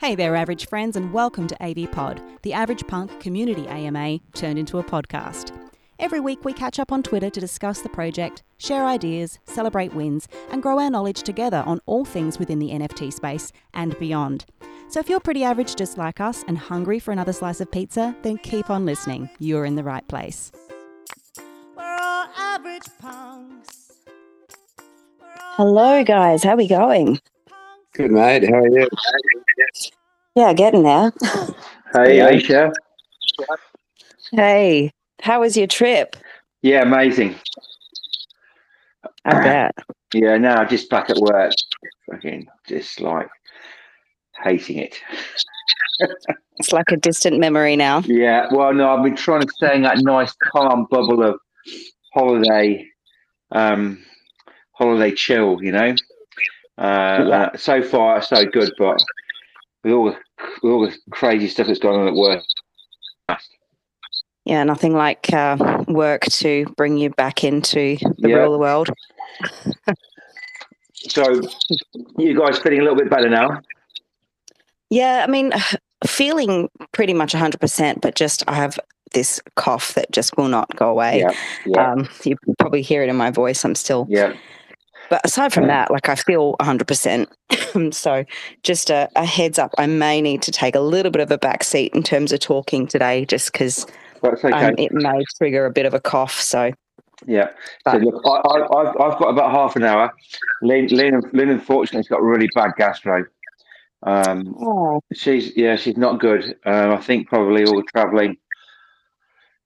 Hey there, average friends, and welcome to AV Pod, the Average Punk Community AMA turned into a podcast. Every week, we catch up on Twitter to discuss the project, share ideas, celebrate wins, and grow our knowledge together on all things within the NFT space and beyond. So, if you're pretty average just like us and hungry for another slice of pizza, then keep on listening. You're in the right place. We're all average punks. Hello, guys. How are we going? Good, mate. How are you? Yeah, getting there. Hey, Aisha. Hey, how was your trip? Yeah, amazing. I bet. Yeah, now just back at work. Fucking just like hating it. It's like a distant memory now. Yeah, well, no, I've been trying to stay in that nice, calm bubble of holiday, um, holiday chill. You know. Uh, Yeah. uh, so far, so good, but with all the with all the crazy stuff that's going on at work, Yeah, nothing like uh, work to bring you back into the Yeah. real world. so you guys feeling a little bit better now? Yeah, I mean, feeling pretty much 100%, but just I have this cough that just will not go away. Yeah, yeah, Um, you probably hear it in my voice. I'm still yeah. But aside from that, like I feel 100%. so just a, a heads up, I may need to take a little bit of a back seat in terms of talking today, just because okay. um, it may trigger a bit of a cough. So Yeah. So look, I, I, I've, I've got about half an hour. Lynn, Lynn, Lynn unfortunately, has got really bad gastro. Um, oh, she's yeah, she's not good. Um, I think probably all the travelling.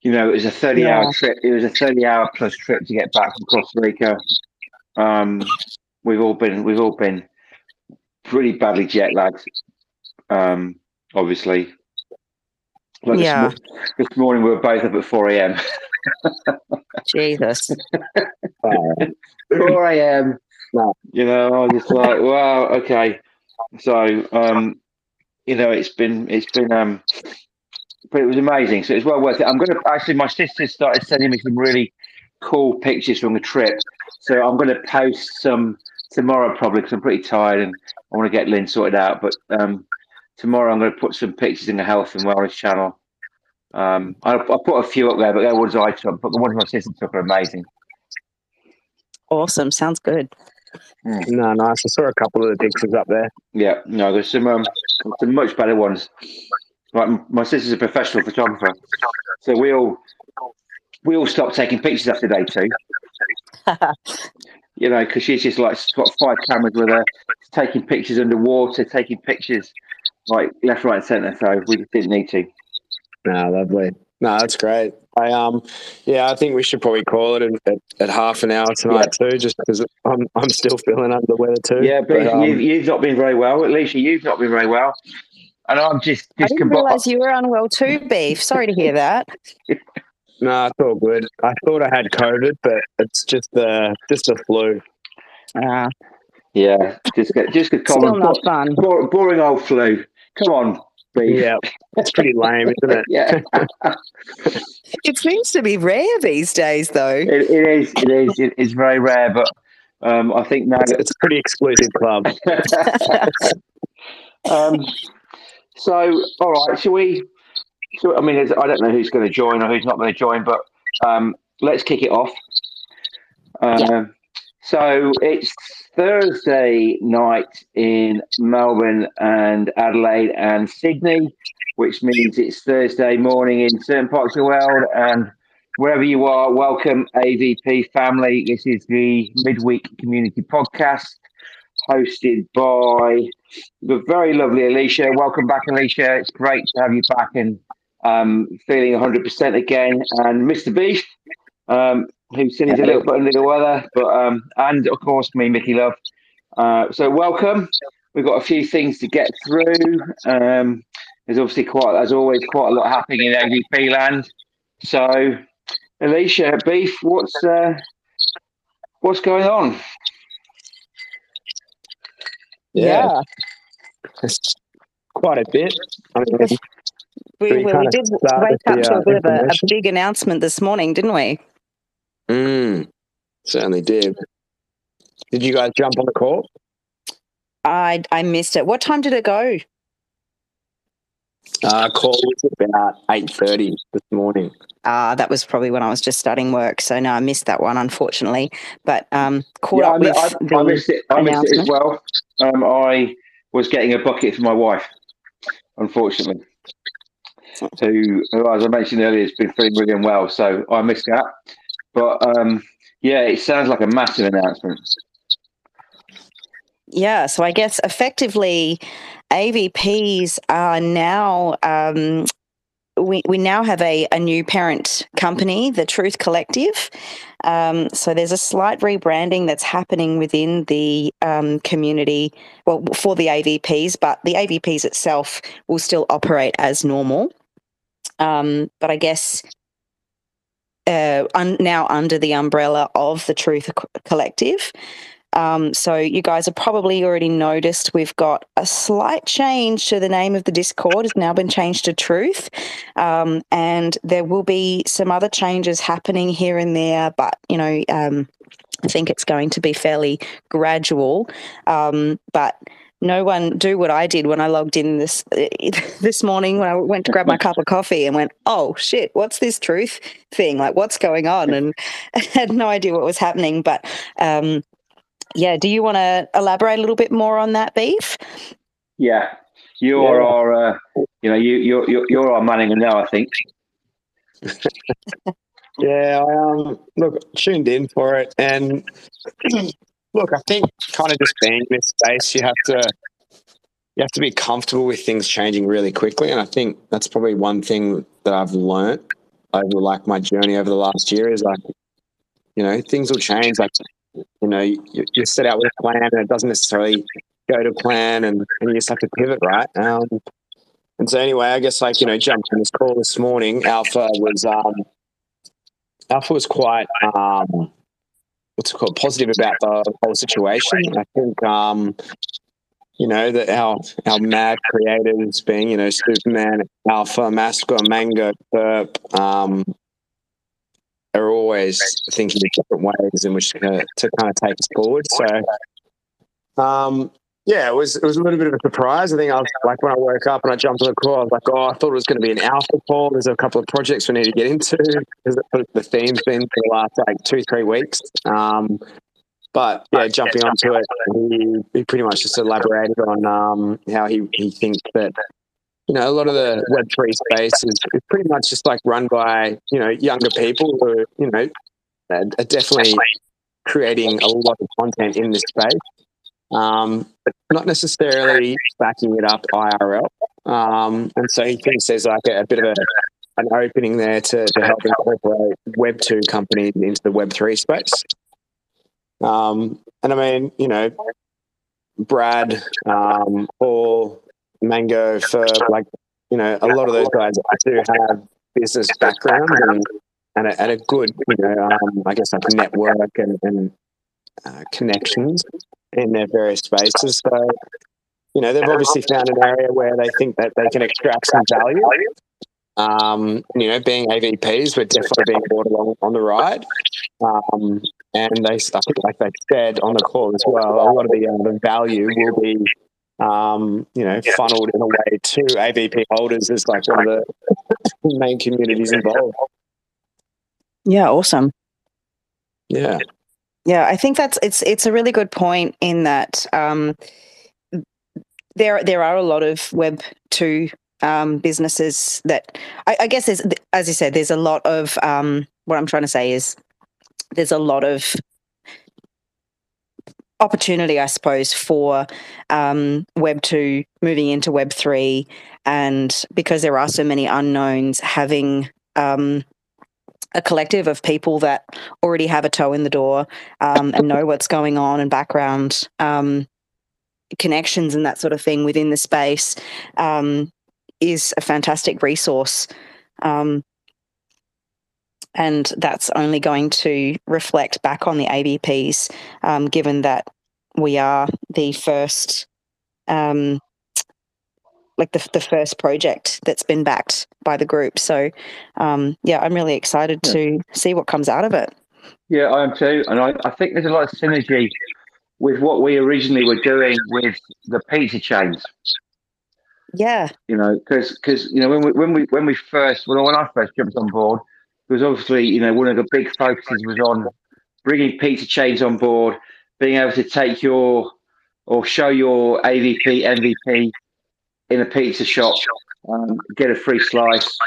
You know, it was a thirty-hour Yeah. trip. It was a thirty-hour plus trip to get back from Costa Rica. Um, we've all been we've all been pretty badly jet lagged. Um, obviously. Like this Yeah. mo- This, morning we were both up at four a.m. Jesus. 4 a.m. You know, I was just like, wow, okay. So, um, you know, it's been, it's been, um, but it was amazing. So it's well worth it. I'm going to actually, my sister started sending me some really cool pictures from the trip. So I'm going to post some tomorrow probably because I'm pretty tired and I want to get Lynn sorted out. But um, tomorrow I'm going to put some pictures in the health and wellness channel. Um, I, I put a few up there, but they're ones I took. But the ones my sister took are amazing. Awesome. Sounds good. No, nice. I saw a couple of the pictures up there. Yeah, no, there's some um, some much better ones. Like my sister's a professional photographer, so we all we all stopped taking pictures after day two. You know, because she's just like she's got five cameras with her, taking pictures underwater, taking pictures like left, right, and centre. So we just didn't need to. No, lovely. No, that's great. I um, yeah, I think we should probably call it at, at, at half an hour tonight too, just because I'm I'm still feeling under the weather too. Yeah, but, um, you've, you've not been very well. Alycia, you've not been very well, and I'm just I just didn't combi- realize you were unwell too, Beef. Sorry to hear that. no, it's all good. I thought I had COVID, but it's just the just a flu. Uh, Yeah, just get just get still common, not fun. bo- boring old flu. Come on, beef. Yeah, it's pretty lame, isn't it? yeah. It seems to be rare these days, though. It, it is. It is. It is very rare, but um, I think now It's, it's a pretty exclusive club. um, so, all right. Shall we? So, I mean, I don't know who's going to join or who's not going to join, but um, let's kick it off. Um, So it's Thursday night in Melbourne and Adelaide and Sydney, which means it's Thursday morning in certain parts of the world. And wherever you are, welcome AVP family. This is the midweek community podcast hosted by the very lovely Alycia. Welcome back, Alycia. It's great to have you back and um, feeling 100% again. And Mr. Beef, um, who said he's a little bit under the weather, but um, and of course me, Micky Love. Uh, so welcome. We've got a few things to get through. Um, there's obviously quite, as always, quite a lot happening in AVP land. So, Alycia, Beef, what's uh, what's going on? Yeah, it's quite a bit. I mean, We, we, we did wake with up the, to uh, a bit of a, a big announcement this morning, didn't we? mm, certainly did. Did you guys jump on the call? I I missed it. What time did it go? Uh, call was about eight thirty this morning. Uh, that was probably when I was just starting work. So no, I missed that one, unfortunately. But um, caught Yeah, up I, with I, the I missed it. I missed it as well. Um, I was getting a bucket for my wife, unfortunately. Who, who, as I mentioned earlier, has been feeling really unwell, so I missed that. But um, yeah, it sounds like a massive announcement. Yeah, so I guess effectively, AVPs are now. Um, we, we now have a, a new parent company, the Truth Collective. Um, so there's a slight rebranding that's happening within the um, community, well, for the AVPs, but the AVPs itself will still operate as normal. Um, but I guess uh, un- now under the umbrella of the Truth Collective. Um, so you guys have probably already noticed we've got a slight change to the name of the Discord. It's now been changed to Truth, um, and there will be some other changes happening here and there. But you know, um, I think it's going to be fairly gradual. Um, but no one do what I did when I logged in this this morning when I went to grab my cup of coffee and went, "Oh shit, what's this truth thing? Like, what's going on?" And I had no idea what was happening. But um, yeah, do you want to elaborate a little bit more on that, Beef? Yeah, you're Yeah. our, uh, you know, you, you're, you're, you're our Manning now, I think. Yeah, I um look tuned in for it, and look, I think kind of just being in this space, you have to you have to be comfortable with things changing really quickly, and I think that's probably one thing that I've learnt over like my journey over the last year is like, you know, things will change. Like, you know, you, you set out with a plan, and it doesn't necessarily go to plan, and, and you just have to pivot, right? Um, and so anyway, I guess like you know, jumped on this call this morning. Alpha was um, Alpha was quite um, what's it called positive about the whole situation. I think um, you know that our our mad creators being you know Superman, Alpha, Mascot, Mango, Burp, um, are always thinking of different ways in which to, to kind of take us forward. So. Um, yeah, it was it was a little bit of a surprise. I think I was like when I woke up and I jumped on the call, I was like, oh, I thought it was going to be an alpha call. There's a couple of projects we need to get into because the theme's been for the last like two three weeks. Um, but yeah, jumping onto it, he, he pretty much just elaborated on um, how he he thinks that you know a lot of the Web three space is, is pretty much just like run by you know younger people who you know are are definitely creating a lot of content in this space um, but not necessarily backing it up IRL. Um, and so he thinks there's like a, a bit of a, an opening there to, to help incorporate Web 2 companies into the Web 3 space. Um, and I mean, you know, Brad, um, Paul, Mango, for like, you know, a lot of those guys do have business backgrounds and, and, a, and a good, you know, um, I guess like network and, and uh, connections in their various spaces. So, you know, they've obviously found an area where they think that they can extract some value. Um, you know, being AVPs, we're definitely being brought along on the ride. Um, and they, I think, like they said on the call as well, a lot of the, uh, the value will be, um, you know, funneled in a way to AVP holders as like one of the main communities involved. Yeah, awesome. Yeah. Yeah, I think that's it's it's a really good point in that um, there there are a lot of Web two um, businesses that I, I guess there's as you said there's a lot of um, what I'm trying to say is there's a lot of opportunity, I suppose, for um, Web two moving into Web three, and because there are so many unknowns, having um, a collective of people that already have a toe in the door um, and know what's going on and background um, connections and that sort of thing within the space um, is a fantastic resource. Um, and that's only going to reflect back on the AVPs, um, given that we are the first, um, like the, the first project that's been backed by the group. So, um, yeah, I'm really excited Yeah. to see what comes out of it. Yeah, I am too. And I, I think there's a lot of synergy with what we originally were doing with the pizza chains. Yeah. You know, because because you know when we when we when we first well when I first jumped on board, it was obviously you know one of the big focuses was on bringing pizza chains on board, being able to take your or show your AVP MVP in a pizza shop, um, get a free slice,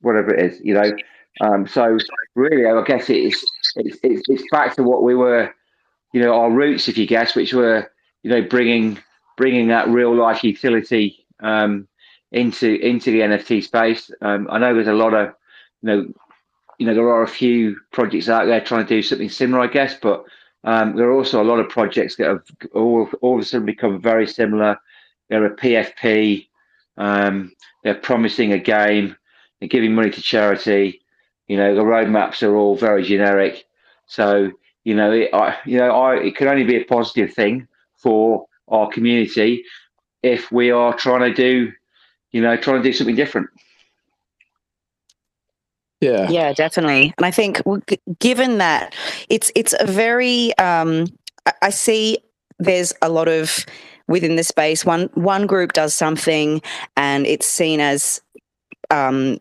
whatever it is, you know. Um, so really, I guess it's, it's it's it's back to what we were, you know, our roots, if you guess, which were you know bringing bringing that real life utility um, into into the NFT space. Um, I know there's a lot of you know you know there are a few projects out there trying to do something similar, I guess, but um, there are also a lot of projects that have all, all of a sudden become very similar. They're a PFP. Um, they're promising a game. They're giving money to charity. You know, the roadmaps are all very generic. So, you know, it, I, you know, I, it can only be a positive thing for our community if we are trying to do, you know, trying to do something different. Yeah. Yeah, definitely. And I think given that it's it's a very um I- I see there's a lot of within the space. One one group does something and it's seen as um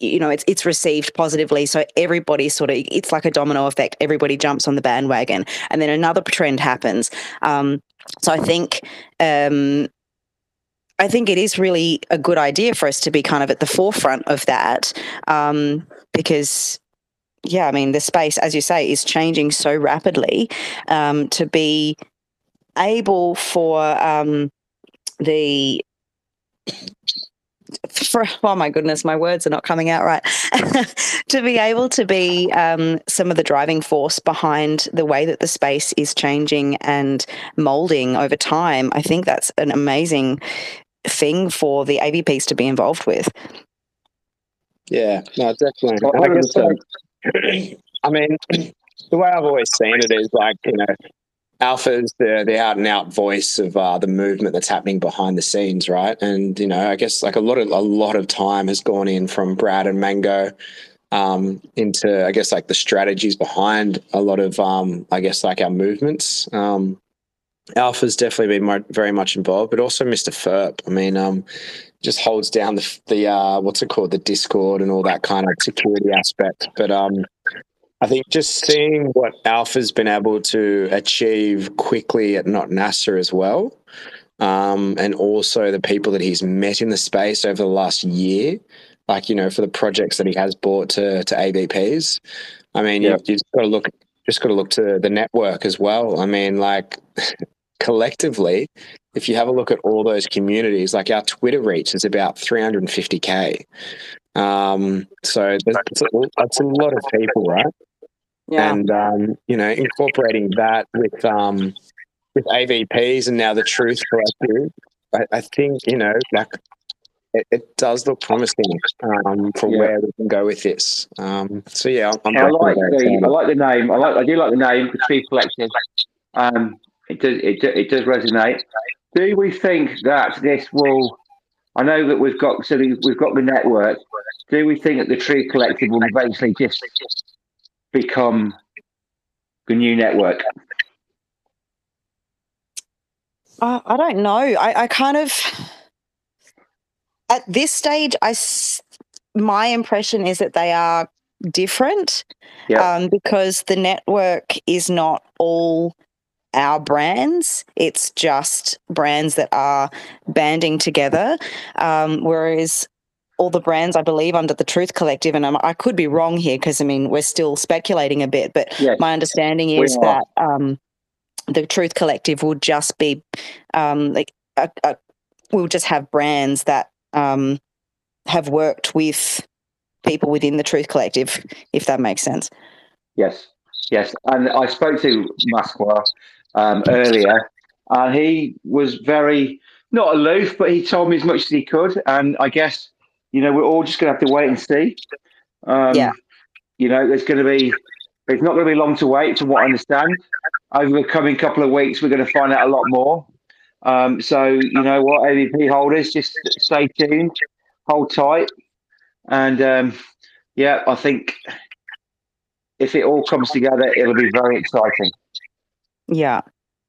you know it's it's received positively. So everybody sort of it's like a domino effect. Everybody jumps on the bandwagon and then another trend happens. Um so i think um I think it is really a good idea for us to be kind of at the forefront of that um, because, yeah, I mean, the space, as you say, is changing so rapidly um, to be able for um, the for oh my goodness, my words are not coming out right. to be able to be um, some of the driving force behind the way that the space is changing and molding over time, I think that's an amazing thing for the AVPs to be involved with. Yeah, no, definitely. Well, And I guess, 100%. I mean, the way I've always seen it is like, you know, Alpha is the, the out and out voice of uh, the movement that's happening behind the scenes, right? And you know, I guess like a lot of a lot of time has gone in from Brad and Mango um, into I guess like the strategies behind a lot of um, I guess like our movements. Um, Alpha's definitely been very much involved, but also Mr. Ferp. I mean, um, just holds down the the uh, what's it called, the Discord and all that kind of security aspect. But um, I think just seeing what Alpha's been able to achieve quickly at Not NASA as well, um, and also the people that he's met in the space over the last year, like you know, for the projects that he has brought to to AVPs. I mean, you, you've got to look, just got to look to the network as well. I mean, like collectively, if you have a look at all those communities, like our Twitter reach is about 350k. Um, so that's, that's, a, that's a lot of people, right? And um, you know incorporating that with um, with AVPs and now the Truth Collective, I, I think you know like it, it does look promising um, for Yeah. where we can go with this. Um, so yeah, I'm, I'm I like the. I like the name. I like I do like the name, the Truth Collective. Um, it does it, do- it does resonate. Do we think that this will? I know that we've got so the- we've got the network. Do we think that the Truth Collective will eventually just become the new network? Uh, I don't know. I, I kind of, at this stage, I my impression is that they are different Yeah. um, because the network is not all our brands. It's just brands that are banding together. Um, whereas all the brands, I believe, under the Truth Collective, and I'm, I could be wrong here because I mean, we're still speculating a bit, but Yes. my understanding is that um, the Truth Collective will just be um, like a, a, we'll just have brands that um, have worked with people within the Truth Collective, if that makes sense. Yes, yes. And I spoke to Masqua um, earlier, and he was very not aloof, but he told me as much as he could. And I guess you know we're all just going to have to wait and see. Um, Yeah. You know, there's going to be it's not going to be long to wait, from what I understand. Over the coming couple of weeks, we're going to find out a lot more. Um, so you know what, AVP holders, just stay tuned, hold tight, and um, yeah, I think if it all comes together, it'll be very exciting. Yeah.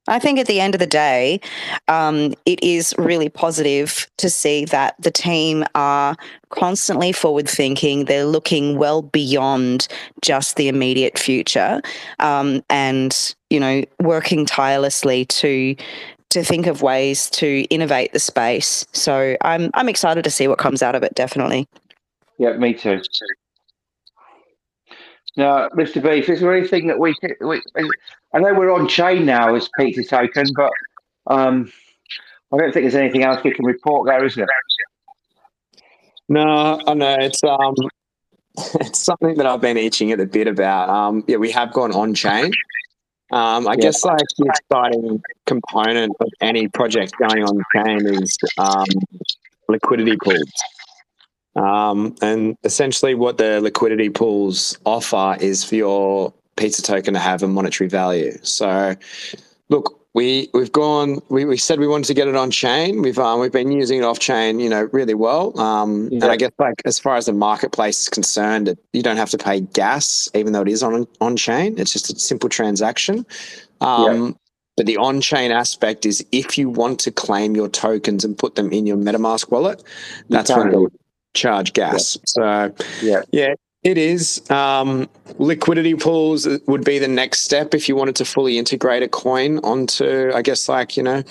I think at the end of the day, um, it is really positive to see that the team are constantly forward thinking. They're looking well beyond just the immediate future, um, and you know, working tirelessly to to think of ways to innovate the space. So I'm I'm excited to see what comes out of it. Definitely. Yeah, me too. Now, Mr. Beef, is there anything that we, we I know we're on chain now as Pizza Token, but um, I don't think there's anything else we can report there, is there? No, I know it's um, it's something that I've been itching at a bit about. Um, yeah, we have gone on chain. Um, I yeah. guess like the exciting component of any project going on chain is um, liquidity pools. Um, and essentially, what the liquidity pools offer is for your pizza token to have a monetary value. So, look, we we've gone. We, we said we wanted to get it on chain. We've um, we've been using it off chain, you know, really well. Um, yeah. And I guess like as far as the marketplace is concerned, you don't have to pay gas, even though it is on on chain. It's just a simple transaction. Um, yeah. But the on chain aspect is if you want to claim your tokens and put them in your MetaMask wallet, that's when charge gas. Yeah. So yeah, yeah, it is. Um, liquidity pools would be the next step if you wanted to fully integrate a coin onto, I guess, like you know,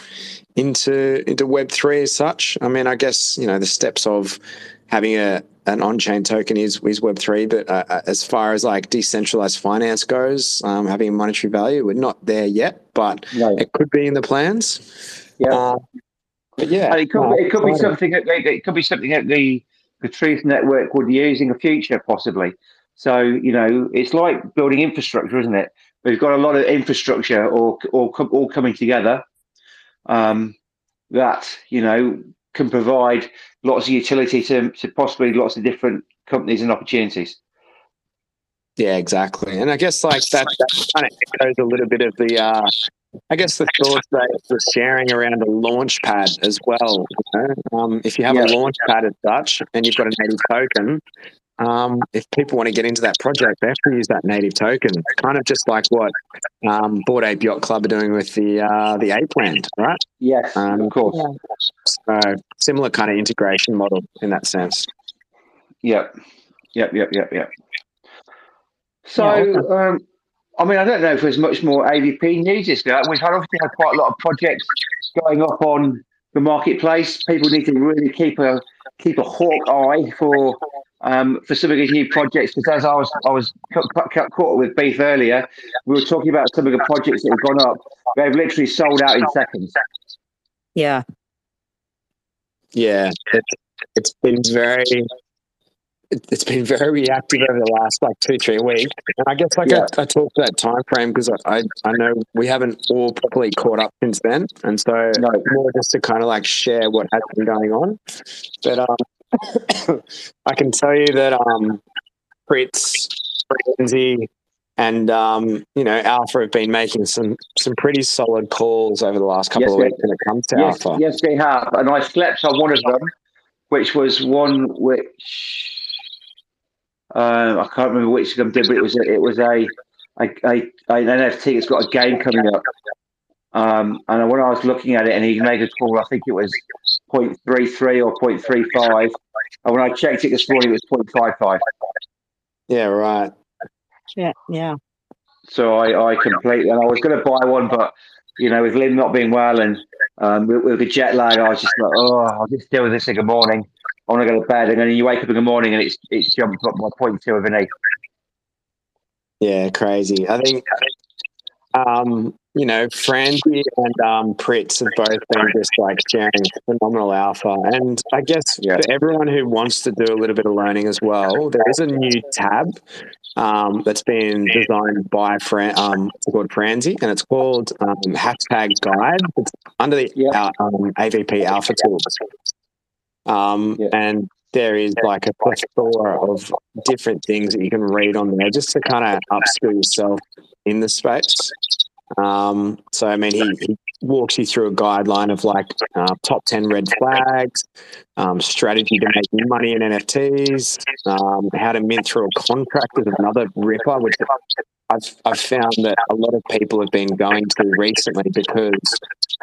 into into Web three as such. I mean, I guess you know the steps of having a an on-chain token is is Web three, but uh, uh, as far as like decentralized finance goes, um, having a monetary value, we're not there yet, but no. it could be in the plans. Yeah, uh, but yeah, and it could, uh, it could be something. That, it could be something that the the Truth Network would use in the future, possibly. So, you know, it's like building infrastructure, isn't it? We've got a lot of infrastructure all, all, all coming together um, that, you know, can provide lots of utility to, to possibly lots of different companies and opportunities. Yeah, exactly. And I guess like that, that kind of echoes a little bit of the uh, I guess the thought that we're sharing around a launch pad as well. You know? um, if you have yeah. a launch pad as such and you've got a native token, um, if people want to get into that project, they have to use that native token. Kind of just like what um, Bored Ape Yacht Club are doing with the uh, the Ape Land, right? Yes, um, of course. So similar kind of integration model in that sense. Yep, yep, yep, yep, yep. So. Yeah, um, I mean, I don't know if there's much more AVP news this year. We've had obviously had quite a lot of projects going up on the marketplace. People need to really keep a keep a hawk eye for um, for some of these new projects. Because as I was I was caught with beef earlier, we were talking about some of the projects that have gone up. They've literally sold out in seconds. Yeah. Yeah, it, it's been very it's been very reactive over the last like two three weeks and i guess like yeah. I, I talked that time frame because I, I know we haven't all properly caught up since then and so no. more just to kind of like share what has been going on but um i can tell you that um fritz Frenzy, and um, you know, Alpha have been making some some pretty solid calls over the last couple yes, of weeks when it comes to yes, Alpha. Yes, they have, and I slept on one of them, which was one which uh, I can't remember which of them did, but it was a, it was a, a, a, an NFT It's got a game coming up. Um, and when I was looking at it, and he made a call, I think it was 0.33 or 0.35. And when I checked it this morning, it was 0.55. Yeah, right. Yeah, yeah. So I, I completely, and I was going to buy one, but you know, with Lynn not being well and um, with, with, the jet lag, I was just like, oh, I'll just deal with this in the morning. I want to go to bed, and then you wake up in the morning and it's it's jumped up by point two of an eight. Yeah, crazy. I think, um, you know, Francie and um, Pritz have both been just like sharing phenomenal alpha. And I guess yeah. for everyone who wants to do a little bit of learning as well, there is a new tab um, that's been designed by Fran, um, it's called Franzi, and it's called um, hashtag guide. It's under the yeah. uh, um, AVP Alpha Tools. Um, yeah. And there is like a plethora of different things that you can read on there just to kind of upskill yourself in the space. Um, so I mean, he, he walks you through a guideline of like uh, top ten red flags, um, strategy to make money in NFTs, um, how to mint through a contract is another ripper, which I've I've found that a lot of people have been going to recently because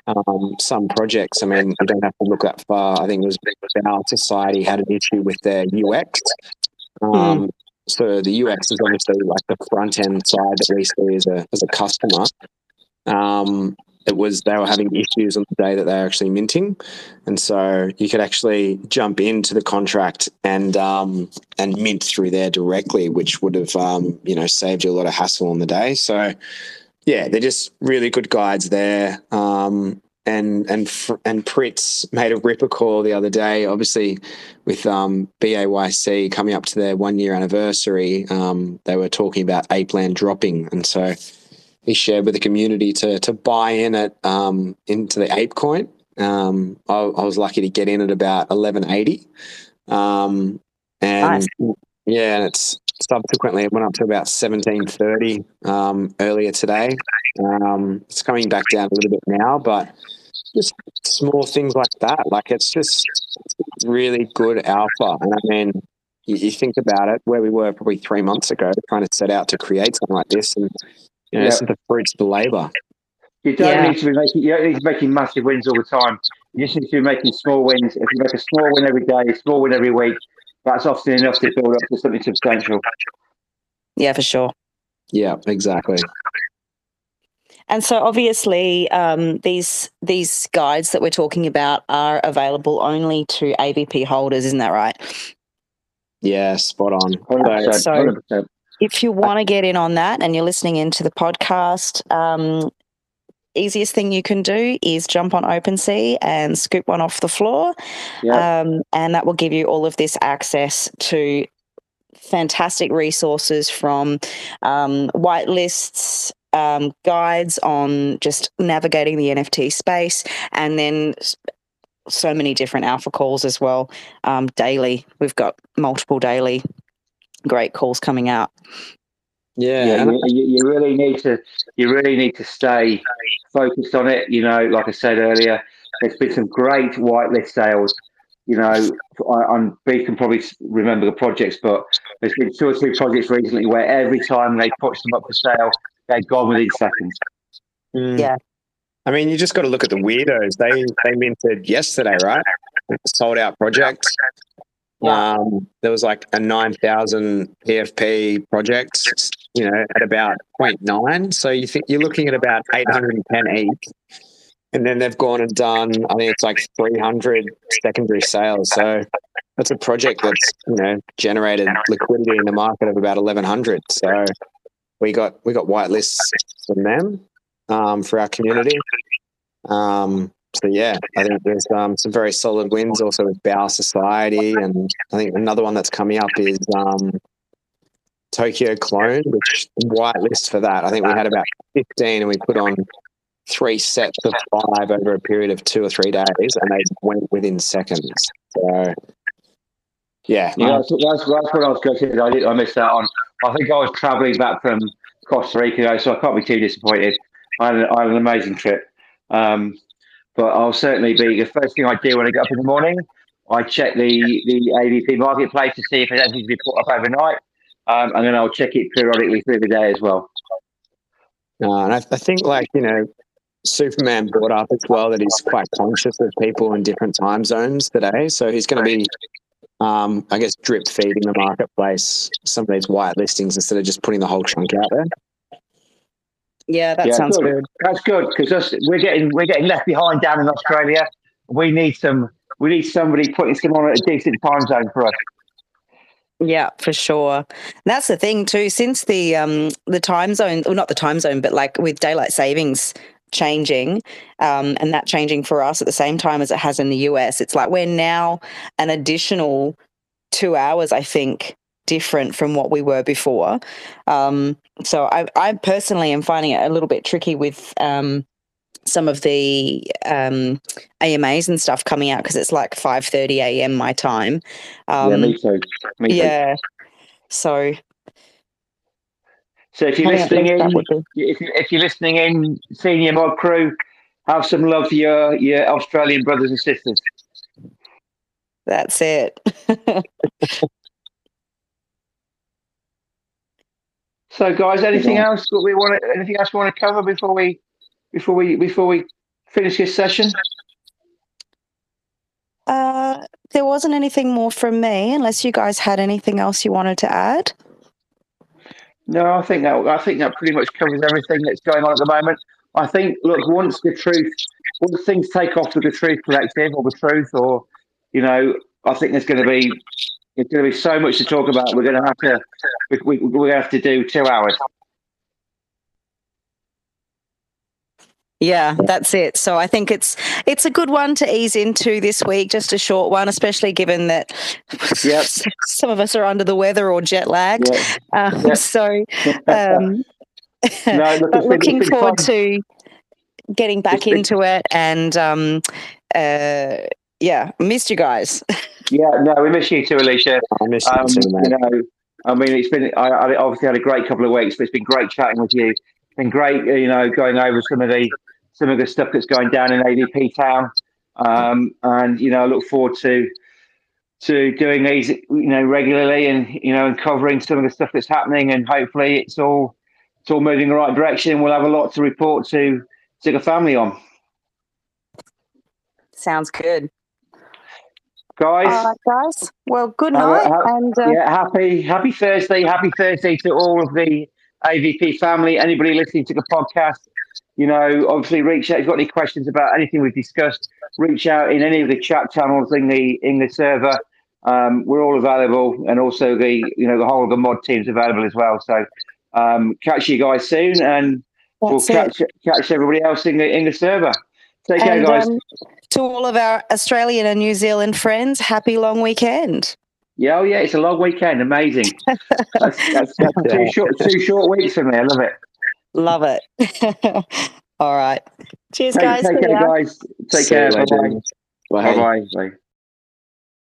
um, some projects. I mean, you don't have to look that far. I think it was our society had an issue with their UX. Um, So the UX is obviously like the front end side that we see as a as a customer. Um, it was they were having issues on the day that they were actually minting, and so you could actually jump into the contract and um, and mint through there directly, which would have um, you know saved you a lot of hassle on the day. So yeah, they're just really good guides there. Um, and and and Pritz made a ripper call the other day. Obviously, with um, BAYC coming up to their one year anniversary, um, they were talking about Ape Land dropping, and so he shared with the community to to buy in at um, into the Ape coin. Um, I, I was lucky to get in at about eleven eighty, um, and yeah, and it's subsequently it went up to about seventeen thirty um, earlier today. Um, it's coming back down a little bit now, but just small things like that. Like it's just really good alpha. And I mean, you, you think about it, where we were probably three months ago, trying to set out to create something like this, and you know, Yeah. this is the fruits of the labour. You don't Yeah. need to be making. You don't need to be making massive wins all the time. You just need to be making small wins. If you make a small win every day, a small win every week, that's often enough to build up to something substantial. Yeah, for sure. Yeah, exactly. And so obviously, um, these these guides that we're talking about are available only to AVP holders, isn't that right? Yeah, spot on. Hundred So, percent. Hundred percent. If you want to get in on that and you're listening into the podcast, um, easiest thing you can do is jump on OpenSea and scoop one off the floor, um, and that will give you all of this access to fantastic resources from um, whitelists. Um, guides on just navigating the NFT space, and then so many different alpha calls as well. Um, daily, we've got multiple daily great calls coming out. Yeah, yeah, and you, you you really need to you really need to stay focused on it. You know, like I said earlier, there's been some great whitelist sales. You know, I, I'm Beef can probably remember the projects, but there's been two or three projects recently where every time they pushed them up for sale, they'd gone within seconds. Mm. Yeah. I mean, you just got to look at the weirdos. They they minted yesterday, right? Sold out project. Yeah. Um, there was like a nine thousand PFP project, you know, at about 0.9. So you think you're looking at about eight hundred and ten each, and then they've gone and done. I think it's like three hundred secondary sales. So that's a project that's you know generated liquidity in the market of about eleven hundred. So we got we got white lists from them um, for our community. Um, so yeah, I think there's um, some very solid wins also with Bow Society, and I think another one that's coming up is um, Tokyo Clone, which whitelist for that. I think we had about 15, and we put on three sets of five over a period of two or three days, and they went within seconds. So yeah, Yeah, that's, that's, what I was going to say. I, did, I missed out on. I think I was travelling back from Costa Rica, so I can't be too disappointed. I had, an- I had an amazing trip. Um, but I'll certainly be the first thing I do when I get up in the morning. I check the, the AVP marketplace to see if there's anything to be put up overnight. Um, and then I'll check it periodically through the day as well. Uh, and I, I think, like, you know, Superman brought up as well that he's quite conscious of people in different time zones today. So he's going to be, um, I guess, drip feeding the marketplace some of these white listings instead of just putting the whole chunk out there. Yeah, that Yeah, sounds good. good. That's good because we're getting we're getting left behind down in Australia. We need some we need somebody putting some on at a decent time zone for us. Yeah, for sure. That's the thing too. Since the um the time zone, or not the time zone, but like with daylight savings changing, um, and that changing for us at the same time as it has in the US, it's like we're now an additional two hours, I think, different from what we were before. Um, so I, I personally am finding it a little bit tricky with um some of the um AMAs and stuff coming out because it's like five thirty a.m. my time. Um, yeah, me too. Me too. yeah. So So if you're I listening in, that would be- if, if you're listening in, senior mod crew, have some love for your, your Australian brothers and sisters. That's it. So, guys, anything else that we want? To, anything else we want to cover before we before we before we finish this session? uh, there wasn't anything more from me, unless you guys had anything else you wanted to add. No, I think that I think that pretty much covers everything that's going on at the moment. I think, look, once the truth, once things take off with the Truth Collective or the Truth, or you know, I think there's going to be there's going to be so much to talk about. We're going to have to we, we, we're going to have to do two hours. Yeah, that's it. So I think it's it's a good one to ease into this week, just a short one, especially given that Yep. some of us are under the weather or jet lagged. Yeah. Um, Yep. So, um, No, look, but it's been- it's looking been forward fun. to getting back It's been- into it and um, uh, yeah, missed you guys. Yeah, no, we miss you too, Alycia. I miss Um, you too, you mate. know, I mean, it's been. I, I obviously had a great couple of weeks, but it's been great chatting with you. It's been great, you know, going over some of the some of the stuff that's going down in AVP town, um, and you know, I look forward to to doing these, you know, regularly, and you know, and covering some of the stuff that's happening, and hopefully, it's all it's all moving in the right direction. We'll have a lot to report to to the family on, Sounds good. guys. All right, guys. Well, good Have a- night. and uh, yeah, happy happy Thursday. Happy Thursday to all of the AVP family. Anybody listening to the podcast, you know, obviously reach out. If you've got any questions about anything we've discussed, reach out in any of the chat channels in the in the server. Um, we're all available, and also the you know the whole of the mod team's available as well. So um, catch you guys soon, and we'll that's it. catch catch everybody else in the in the server. Take care, And guys. um, to all of our Australian and New Zealand friends, happy long weekend. yeah, oh yeah, it's a long weekend. Amazing. That's, that's, that's two short two short weeks for me. I love it. Love it. all right. Cheers, Take, guys. take See care, ya. guys. Take See you care. Bye later. bye. Bye. Bye bye.